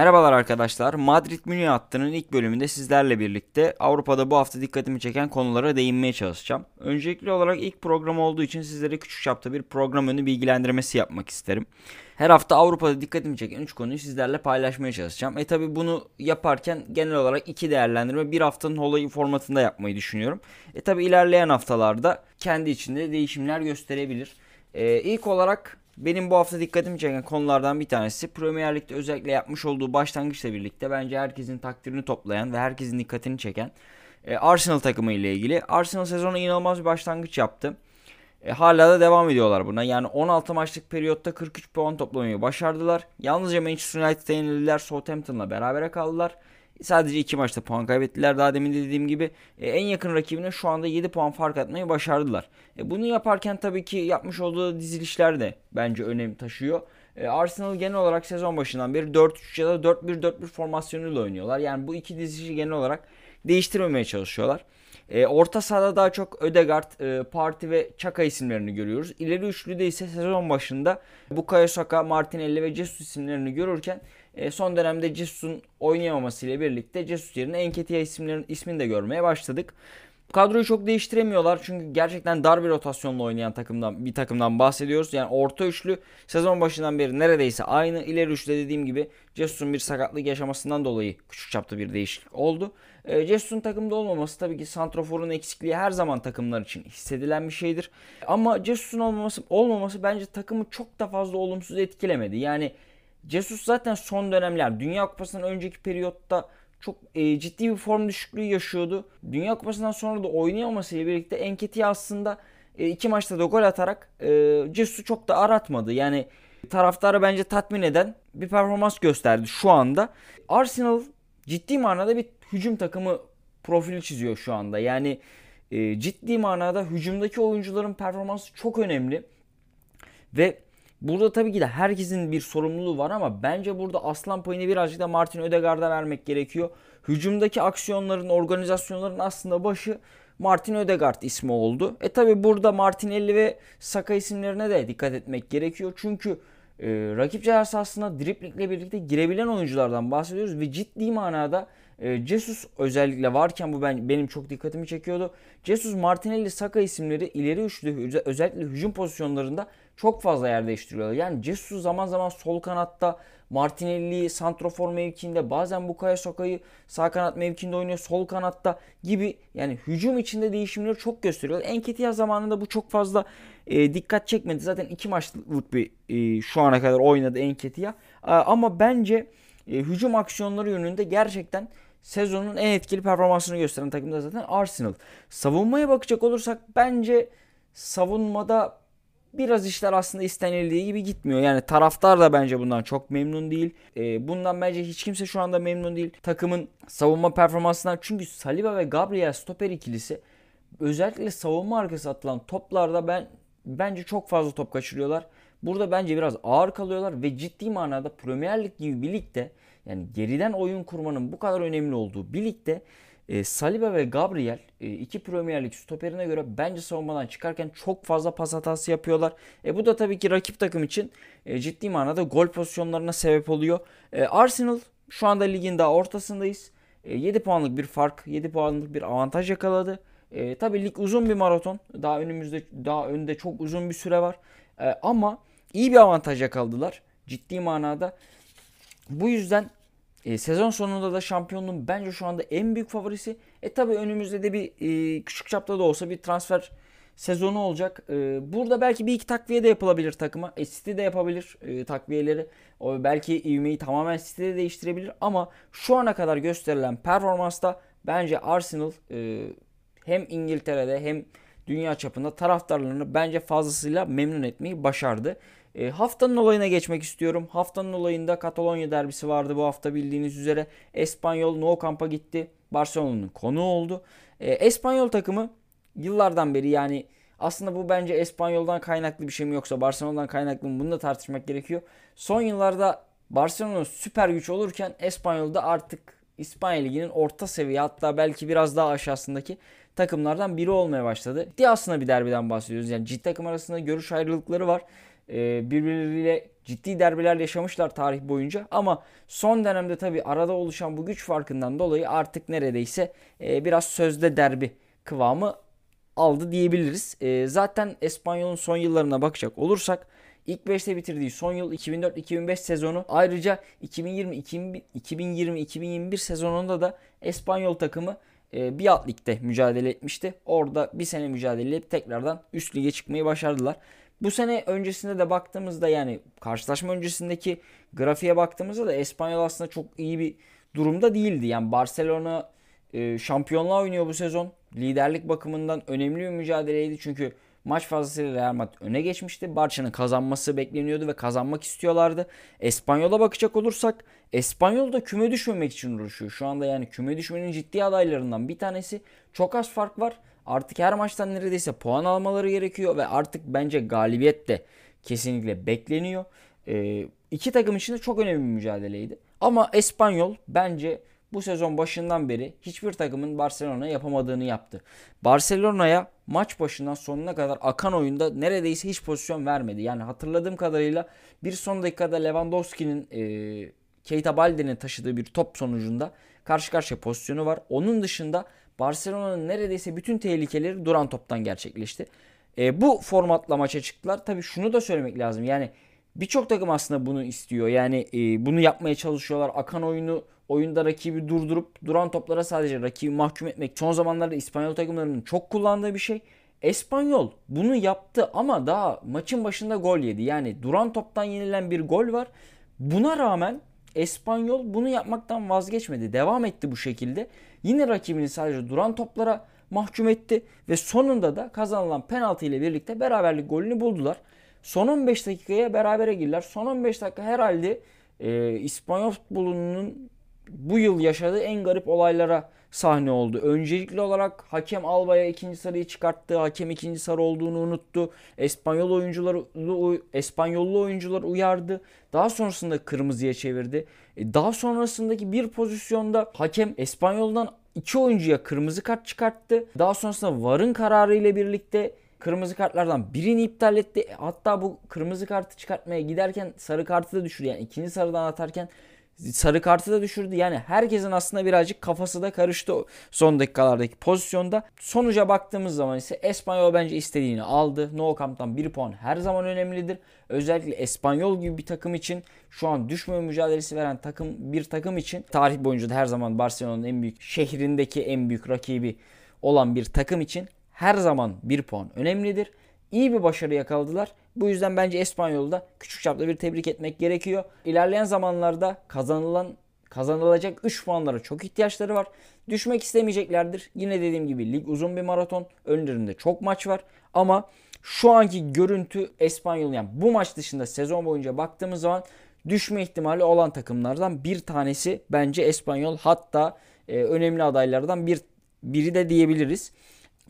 Merhabalar arkadaşlar. Madrid Münih hattının ilk bölümünde sizlerle birlikte Avrupa'da bu hafta dikkatimi çeken konulara değinmeye çalışacağım. Öncelikli olarak ilk program olduğu için sizlere küçük çapta bir program önü bilgilendirmesi yapmak isterim. Her hafta Avrupa'da dikkatimi çeken 3 konuyu sizlerle paylaşmaya çalışacağım. E tabi bunu yaparken genel olarak iki değerlendirme bir haftanın olayı formatında yapmayı düşünüyorum. E tabi ilerleyen haftalarda kendi içinde değişimler gösterebilir. E, ilk olarak benim bu hafta dikkatimi çeken konulardan bir tanesi Premier Lig'de özellikle yapmış olduğu başlangıçla birlikte bence herkesin takdirini toplayan ve herkesin dikkatini çeken e, Arsenal takımı ile ilgili. Arsenal sezonu inanılmaz bir başlangıç yaptı. E, hala da devam ediyorlar buna. Yani 16 maçlık periyotta 43 puan toplamayı başardılar. Yalnızca Manchester United'e yenildiler. Southampton'la berabere kaldılar. Sadece 2 maçta puan kaybettiler. Daha demin dediğim gibi e, en yakın rakibine şu anda 7 puan fark atmayı başardılar. E, bunu yaparken tabii ki yapmış olduğu dizilişler de bence önem taşıyor. E, Arsenal genel olarak sezon başından beri 4-3 ya da 4-1-4-1 formasyonuyla oynuyorlar. Yani bu iki dizilişi genel olarak değiştirmemeye çalışıyorlar. Orta sahada daha çok Ödegaard, e, Parti ve Chaka isimlerini görüyoruz. İleri üçlüde ise sezon başında Bukayo Saka, Martinelli ve Jesus isimlerini görürken e, son dönemde Jesus'un oynayamaması ile birlikte Jesus yerine Enketia isimlerin ismini de görmeye başladık. Kadroyu çok değiştiremiyorlar çünkü gerçekten dar bir rotasyonla oynayan takımdan bir takımdan bahsediyoruz. Yani orta üçlü sezon başından beri neredeyse aynı. İleri üçlü dediğim gibi Jesus'un bir sakatlık yaşamasından dolayı küçük çapta bir değişiklik oldu. E, Jesus'un takımda olmaması tabii ki Santrofor'un eksikliği her zaman takımlar için hissedilen bir şeydir. Ama Jesus'un olmaması olmaması bence takımı çok da fazla olumsuz etkilemedi. Yani Jesus zaten son dönemler Dünya Kupası'ndan önceki periyotta çok e, ciddi bir form düşüklüğü yaşıyordu. Dünya Kupası'ndan sonra da oynayamamasıyla birlikte Enketi aslında e, iki maçta da gol atarak e, Jesus'u çok da aratmadı. Yani taraftarı bence tatmin eden bir performans gösterdi şu anda. Arsenal ciddi manada bir hücum takımı profili çiziyor şu anda. Yani e, ciddi manada hücumdaki oyuncuların performansı çok önemli. Ve Burada tabii ki de herkesin bir sorumluluğu var ama bence burada aslan payını birazcık da Martin Ödegaard'a vermek gerekiyor. Hücumdaki aksiyonların, organizasyonların aslında başı Martin Ödegaard ismi oldu. E tabi burada Martinelli ve Saka isimlerine de dikkat etmek gerekiyor. Çünkü e, rakip ceza sahasına driplingle birlikte girebilen oyunculardan bahsediyoruz ve ciddi manada e, Jesus özellikle varken bu ben benim çok dikkatimi çekiyordu. Jesus, Martinelli, Saka isimleri ileri üçlü özellikle hücum pozisyonlarında çok fazla yer değiştiriyorlar. Yani Jesus zaman zaman sol kanatta Martinelli santrofor mevkiinde bazen Bukayo Saka'yı sağ kanat mevkinde oynuyor sol kanatta gibi yani hücum içinde değişimleri çok gösteriyor. Enketiya zamanında bu çok fazla e, dikkat çekmedi. Zaten iki maçlık bir e, şu ana kadar oynadı Enketiya. E, ama bence e, hücum aksiyonları yönünde gerçekten sezonun en etkili performansını gösteren takım da zaten Arsenal. Savunmaya bakacak olursak bence savunmada biraz işler aslında istenildiği gibi gitmiyor. Yani taraftar da bence bundan çok memnun değil. E, bundan bence hiç kimse şu anda memnun değil. Takımın savunma performansından çünkü Saliba ve Gabriel stoper ikilisi özellikle savunma arkası atılan toplarda ben bence çok fazla top kaçırıyorlar. Burada bence biraz ağır kalıyorlar ve ciddi manada Premier Lig gibi bir ligde yani geriden oyun kurmanın bu kadar önemli olduğu bir ligde e, Saliba ve Gabriel e, iki Premier Lig stoperine göre bence savunmadan çıkarken çok fazla pas hatası yapıyorlar. E, bu da tabii ki rakip takım için e, ciddi manada gol pozisyonlarına sebep oluyor. E, Arsenal şu anda ligin daha ortasındayız. E, 7 puanlık bir fark, 7 puanlık bir avantaj yakaladı. E, tabii lig uzun bir maraton. Daha önümüzde daha önde çok uzun bir süre var. E, ama iyi bir avantaj yakaladılar ciddi manada. Bu yüzden e, sezon sonunda da şampiyonluğun bence şu anda en büyük favorisi. E tabi önümüzde de bir e, küçük çapta da olsa bir transfer sezonu olacak. E, burada belki bir iki takviye de yapılabilir takıma. E, City de yapabilir e, takviyeleri. O belki ivmeyi tamamen City'de değiştirebilir. Ama şu ana kadar gösterilen performansta bence Arsenal e, hem İngiltere'de hem dünya çapında taraftarlarını bence fazlasıyla memnun etmeyi başardı. E, haftanın olayına geçmek istiyorum. Haftanın olayında Katalonya derbisi vardı bu hafta bildiğiniz üzere. Espanyol No Camp'a gitti. Barcelona'nın konuğu oldu. E, Espanyol takımı yıllardan beri yani aslında bu bence Espanyol'dan kaynaklı bir şey mi yoksa Barcelona'dan kaynaklı mı bunu da tartışmak gerekiyor. Son yıllarda Barcelona süper güç olurken Espanyol'da artık İspanya Ligi'nin orta seviye hatta belki biraz daha aşağısındaki takımlardan biri olmaya başladı. Ciddi aslında bir derbiden bahsediyoruz. Yani ciddi takım arasında görüş ayrılıkları var. E, birbirleriyle ciddi derbiler yaşamışlar tarih boyunca ama son dönemde tabii arada oluşan bu güç farkından dolayı artık neredeyse e, biraz sözde derbi kıvamı aldı diyebiliriz. E, zaten Espanyol'un son yıllarına bakacak olursak ilk 5'te bitirdiği son yıl 2004-2005 sezonu ayrıca 2020-2021 sezonunda da Espanyol takımı e, bir alt ligde mücadele etmişti. Orada bir sene mücadele edip tekrardan üst lige çıkmayı başardılar. Bu sene öncesinde de baktığımızda yani karşılaşma öncesindeki grafiğe baktığımızda da Espanyol aslında çok iyi bir durumda değildi. Yani Barcelona e, şampiyonluğa oynuyor bu sezon. Liderlik bakımından önemli bir mücadeleydi. Çünkü maç fazlasıyla Real Madrid öne geçmişti. Barça'nın kazanması bekleniyordu ve kazanmak istiyorlardı. Espanyol'a bakacak olursak Espanyol da küme düşmemek için uğraşıyor. Şu anda yani küme düşmenin ciddi adaylarından bir tanesi. Çok az fark var. Artık her maçtan neredeyse puan almaları gerekiyor ve artık bence galibiyet de kesinlikle bekleniyor. Ee, iki takım için de çok önemli bir mücadeleydi. Ama Espanyol bence bu sezon başından beri hiçbir takımın Barcelona yapamadığını yaptı. Barcelona'ya maç başından sonuna kadar akan oyunda neredeyse hiç pozisyon vermedi. Yani hatırladığım kadarıyla bir son dakikada Lewandowski'nin e, Keita Balde'nin taşıdığı bir top sonucunda karşı karşıya pozisyonu var. Onun dışında Barcelona'nın neredeyse bütün tehlikeleri duran toptan gerçekleşti. E, bu formatla maça çıktılar. Tabii şunu da söylemek lazım. Yani birçok takım aslında bunu istiyor. Yani e, bunu yapmaya çalışıyorlar. Akan oyunu oyunda rakibi durdurup duran toplara sadece rakibi mahkum etmek son zamanlarda İspanyol takımlarının çok kullandığı bir şey. Espanyol bunu yaptı ama daha maçın başında gol yedi. Yani duran toptan yenilen bir gol var. Buna rağmen Espanyol bunu yapmaktan vazgeçmedi. Devam etti bu şekilde. Yine rakibini sadece duran toplara mahkum etti ve sonunda da kazanılan penaltı ile birlikte beraberlik golünü buldular. Son 15 dakikaya berabere girdiler. Son 15 dakika herhalde e, İspanyol futbolunun bu yıl yaşadığı en garip olaylara sahne oldu. Öncelikli olarak hakem Alba'ya ikinci sarıyı çıkarttı. Hakem ikinci sarı olduğunu unuttu. Espanyol oyuncular Espanyollu oyuncular uyardı. Daha sonrasında kırmızıya çevirdi. E, daha sonrasındaki bir pozisyonda hakem Espanyol'dan iki oyuncuya kırmızı kart çıkarttı. Daha sonrasında VAR'ın kararı ile birlikte kırmızı kartlardan birini iptal etti. E, hatta bu kırmızı kartı çıkartmaya giderken sarı kartı da düşürdü. Yani ikinci sarıdan atarken sarı kartı da düşürdü. Yani herkesin aslında birazcık kafası da karıştı son dakikalardaki pozisyonda. Sonuca baktığımız zaman ise Espanyol bence istediğini aldı. No Camp'tan 1 puan her zaman önemlidir. Özellikle Espanyol gibi bir takım için şu an düşme mücadelesi veren takım bir takım için tarih boyunca da her zaman Barcelona'nın en büyük şehrindeki en büyük rakibi olan bir takım için her zaman 1 puan önemlidir iyi bir başarı yakaladılar. Bu yüzden bence Espanyol'da küçük çapta bir tebrik etmek gerekiyor. İlerleyen zamanlarda kazanılan kazanılacak 3 puanlara çok ihtiyaçları var. Düşmek istemeyeceklerdir. Yine dediğim gibi lig uzun bir maraton. Önlerinde çok maç var. Ama şu anki görüntü Espanyol yani bu maç dışında sezon boyunca baktığımız zaman düşme ihtimali olan takımlardan bir tanesi bence Espanyol. Hatta e, önemli adaylardan bir biri de diyebiliriz.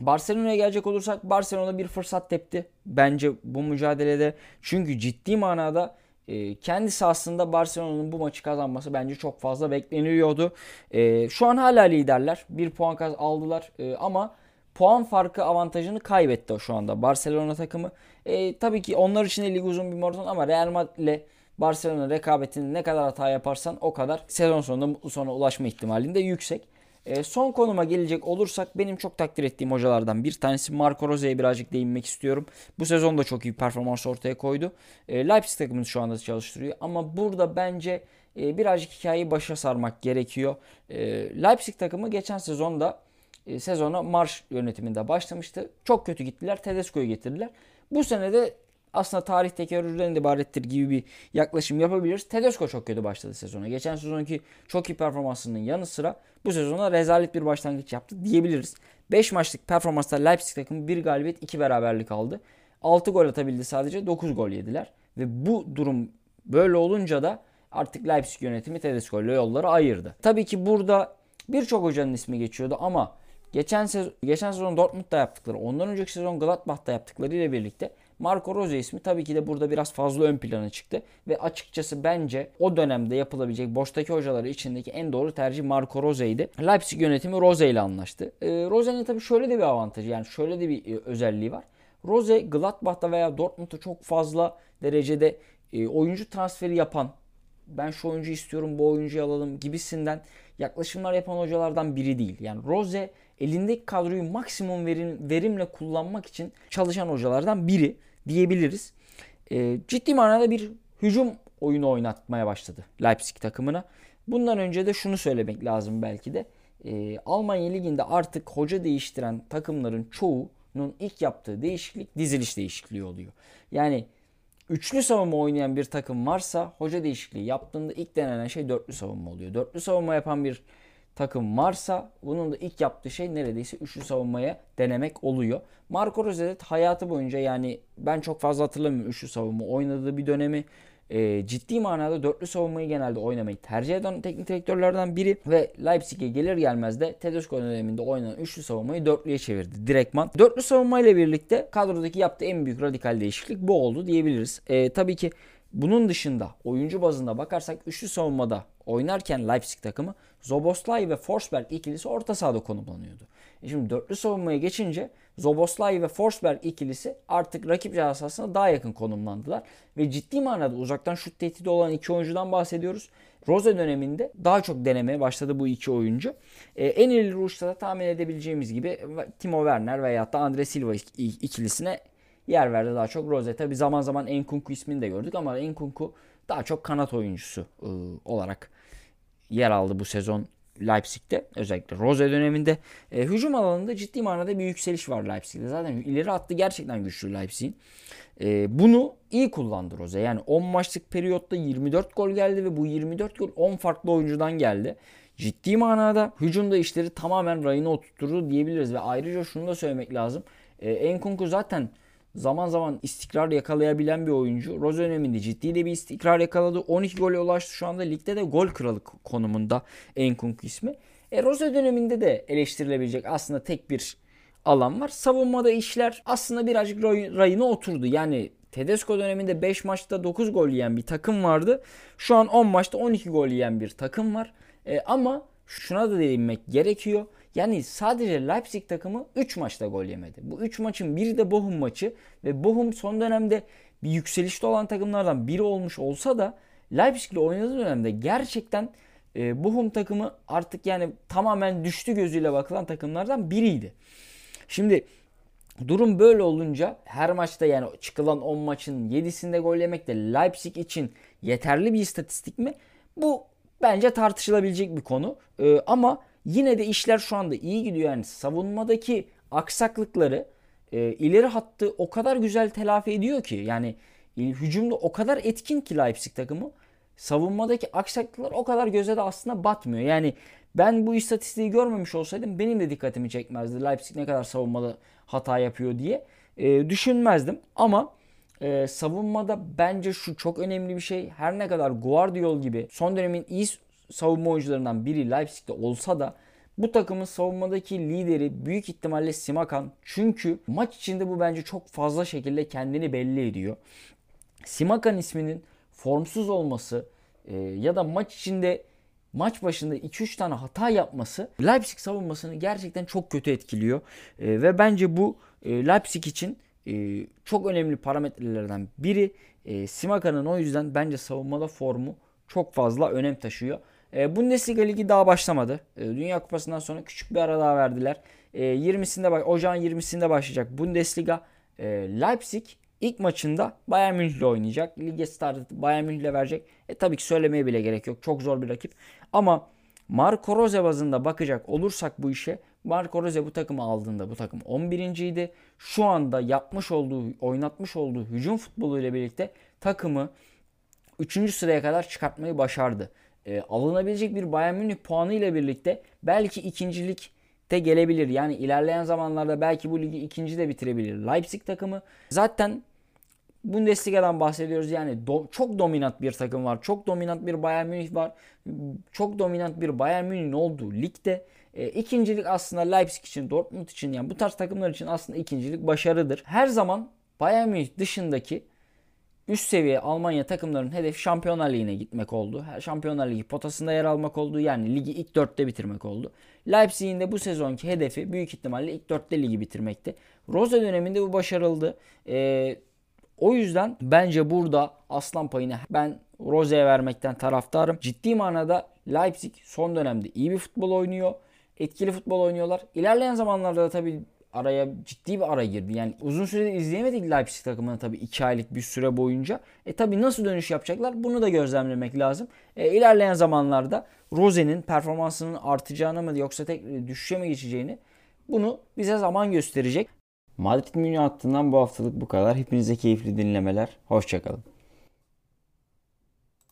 Barcelona'ya gelecek olursak Barcelona bir fırsat tepti bence bu mücadelede. Çünkü ciddi manada e, kendi sahasında Barcelona'nın bu maçı kazanması bence çok fazla bekleniyordu. E, şu an hala liderler. Bir puan aldılar e, ama puan farkı avantajını kaybetti şu anda Barcelona takımı. E, tabii ki onlar için de lig uzun bir maraton ama Real Madrid ile Barcelona rekabetinde ne kadar hata yaparsan o kadar sezon sonunda mutlu sona ulaşma ihtimalinde yüksek. E, son konuma gelecek olursak benim çok takdir ettiğim hocalardan bir tanesi Marco Rose'ye birazcık değinmek istiyorum. Bu sezon da çok iyi performans ortaya koydu. E, Leipzig takımını şu anda çalıştırıyor ama burada bence e, birazcık hikayeyi başa sarmak gerekiyor. E, Leipzig takımı geçen sezonda e, sezona marş yönetiminde başlamıştı. Çok kötü gittiler. Tedesco'yu getirdiler. Bu sene de aslında tarih tekerrürden ibarettir gibi bir yaklaşım yapabiliriz. Tedesco çok kötü başladı sezona. Geçen sezonki çok iyi performansının yanı sıra bu sezona rezalet bir başlangıç yaptı diyebiliriz. 5 maçlık performansla Leipzig takımı 1 galibiyet 2 beraberlik aldı. 6 gol atabildi sadece 9 gol yediler. Ve bu durum böyle olunca da artık Leipzig yönetimi Tedesco ile yolları ayırdı. Tabii ki burada birçok hocanın ismi geçiyordu ama geçen sezon, geçen sezon Dortmund'da yaptıkları, ondan önceki sezon Gladbach'ta yaptıkları ile birlikte Marco Rose ismi tabii ki de burada biraz fazla ön plana çıktı. Ve açıkçası bence o dönemde yapılabilecek boştaki hocaları içindeki en doğru tercih Marco Rose'ydi. Leipzig yönetimi Rose ile anlaştı. E, Rose'nin tabii şöyle de bir avantajı yani şöyle de bir e, özelliği var. Rose Gladbach'ta veya Dortmund'da çok fazla derecede e, oyuncu transferi yapan ben şu oyuncu istiyorum bu oyuncuyu alalım gibisinden yaklaşımlar yapan hocalardan biri değil. Yani Rose elindeki kadroyu maksimum verim, verimle kullanmak için çalışan hocalardan biri diyebiliriz. E, ciddi manada bir hücum oyunu oynatmaya başladı Leipzig takımına. Bundan önce de şunu söylemek lazım belki de. E, Almanya Ligi'nde artık hoca değiştiren takımların çoğunun ilk yaptığı değişiklik diziliş değişikliği oluyor. Yani üçlü savunma oynayan bir takım varsa hoca değişikliği yaptığında ilk denenen şey dörtlü savunma oluyor. Dörtlü savunma yapan bir takım varsa bunun da ilk yaptığı şey neredeyse üçlü savunmaya denemek oluyor. Marco Rose hayatı boyunca yani ben çok fazla hatırlamıyorum üçlü savunma oynadığı bir dönemi e, ciddi manada dörtlü savunmayı genelde oynamayı tercih eden teknik direktörlerden biri ve Leipzig'e gelir gelmez de Tedesco döneminde oynanan üçlü savunmayı dörtlüye çevirdi direktman. Dörtlü savunmayla birlikte kadrodaki yaptığı en büyük radikal değişiklik bu oldu diyebiliriz. E, tabii ki bunun dışında oyuncu bazında bakarsak üçlü savunmada oynarken Leipzig takımı Zoboslay ve Forsberg ikilisi orta sahada konumlanıyordu. E şimdi dörtlü savunmaya geçince Zoboslay ve Forsberg ikilisi artık rakip cihazasına daha yakın konumlandılar. Ve ciddi manada uzaktan şut tehdidi olan iki oyuncudan bahsediyoruz. Rose döneminde daha çok denemeye başladı bu iki oyuncu. E, en ileri uçta da tahmin edebileceğimiz gibi Timo Werner veya da Andre Silva ikilisine yer verdi daha çok Rose. Tabi zaman zaman Enkunku ismini de gördük ama Enkunku daha çok kanat oyuncusu e, olarak yer aldı bu sezon Leipzig'te özellikle Rose döneminde e, hücum alanında ciddi manada bir yükseliş var Leipzig'te. Zaten ileri attı gerçekten güçlü Leipzig'in. E, bunu iyi kullandı Rose. Yani 10 maçlık periyotta 24 gol geldi ve bu 24 gol 10 farklı oyuncudan geldi. Ciddi manada hücumda işleri tamamen rayına oturtturdu diyebiliriz ve ayrıca şunu da söylemek lazım. E, Enkunku zaten zaman zaman istikrar yakalayabilen bir oyuncu. Rose döneminde ciddi de bir istikrar yakaladı. 12 gole ulaştı şu anda ligde de gol kralı konumunda Enkunku ismi. E, Rose döneminde de eleştirilebilecek aslında tek bir alan var. Savunmada işler aslında birazcık rayına oturdu. Yani Tedesco döneminde 5 maçta 9 gol yiyen bir takım vardı. Şu an 10 maçta 12 gol yiyen bir takım var. E, ama şuna da değinmek gerekiyor. Yani sadece Leipzig takımı 3 maçta gol yemedi. Bu 3 maçın biri de Bochum maçı ve Bochum son dönemde bir yükselişte olan takımlardan biri olmuş olsa da Leipzig ile oynadığı dönemde gerçekten e, Bochum takımı artık yani tamamen düştü gözüyle bakılan takımlardan biriydi. Şimdi durum böyle olunca her maçta yani çıkılan 10 maçın 7'sinde gol yemek de Leipzig için yeterli bir istatistik mi? Bu bence tartışılabilecek bir konu. Ee, ama Yine de işler şu anda iyi gidiyor. Yani savunmadaki aksaklıkları e, ileri hattı o kadar güzel telafi ediyor ki. Yani hücumda o kadar etkin ki Leipzig takımı. Savunmadaki aksaklıklar o kadar göze de aslında batmıyor. Yani ben bu istatistiği görmemiş olsaydım benim de dikkatimi çekmezdi. Leipzig ne kadar savunmada hata yapıyor diye. E, düşünmezdim ama e, savunmada bence şu çok önemli bir şey. Her ne kadar Guardiol gibi son dönemin iyi savunma oyuncularından biri Leipzig'te olsa da bu takımın savunmadaki lideri büyük ihtimalle Simakan. Çünkü maç içinde bu bence çok fazla şekilde kendini belli ediyor. Simakan isminin formsuz olması e, ya da maç içinde maç başında 2-3 tane hata yapması Leipzig savunmasını gerçekten çok kötü etkiliyor. E, ve bence bu e, Leipzig için e, çok önemli parametrelerden biri. E, Simakan'ın o yüzden bence savunmada formu çok fazla önem taşıyor. E, Bundesliga ligi daha başlamadı. E, Dünya Kupası'ndan sonra küçük bir ara daha verdiler. E, 20'sinde Ocağın 20'sinde başlayacak Bundesliga. E, Leipzig ilk maçında Bayern Münih ile oynayacak. Lige startı Bayern Münih ile verecek. E tabii ki söylemeye bile gerek yok. Çok zor bir rakip. Ama Marco Rose bazında bakacak olursak bu işe Marco Rose bu takımı aldığında bu takım 11. idi. Şu anda yapmış olduğu, oynatmış olduğu hücum futbolu ile birlikte takımı 3. sıraya kadar çıkartmayı başardı e, alınabilecek bir Bayern Münih puanı ile birlikte belki ikincilik de gelebilir. Yani ilerleyen zamanlarda belki bu ligi ikinci de bitirebilir. Leipzig takımı zaten Bundesliga'dan bahsediyoruz. Yani do, çok dominant bir takım var. Çok dominant bir Bayern Münih var. Çok dominant bir Bayern Münih'in olduğu ligde e, ikincilik aslında Leipzig için, Dortmund için yani bu tarz takımlar için aslında ikincilik başarıdır. Her zaman Bayern Münih dışındaki üst seviye Almanya takımlarının hedefi Şampiyonlar Ligi'ne gitmek oldu. Şampiyonlar Ligi potasında yer almak oldu. Yani ligi ilk dörtte bitirmek oldu. Leipzig'in de bu sezonki hedefi büyük ihtimalle ilk dörtte ligi bitirmekti. Rose döneminde bu başarıldı. Ee, o yüzden bence burada aslan payını ben Rose'ye vermekten taraftarım. Ciddi manada Leipzig son dönemde iyi bir futbol oynuyor. Etkili futbol oynuyorlar. İlerleyen zamanlarda da tabii araya ciddi bir ara girdi. Yani uzun süredir izleyemedik Leipzig takımını tabii 2 aylık bir süre boyunca. E tabii nasıl dönüş yapacaklar bunu da gözlemlemek lazım. E, ilerleyen zamanlarda Rose'nin performansının artacağını mı yoksa tek düşüşe mi geçeceğini bunu bize zaman gösterecek. Madrid Münih hattından bu haftalık bu kadar. Hepinize keyifli dinlemeler. Hoşçakalın.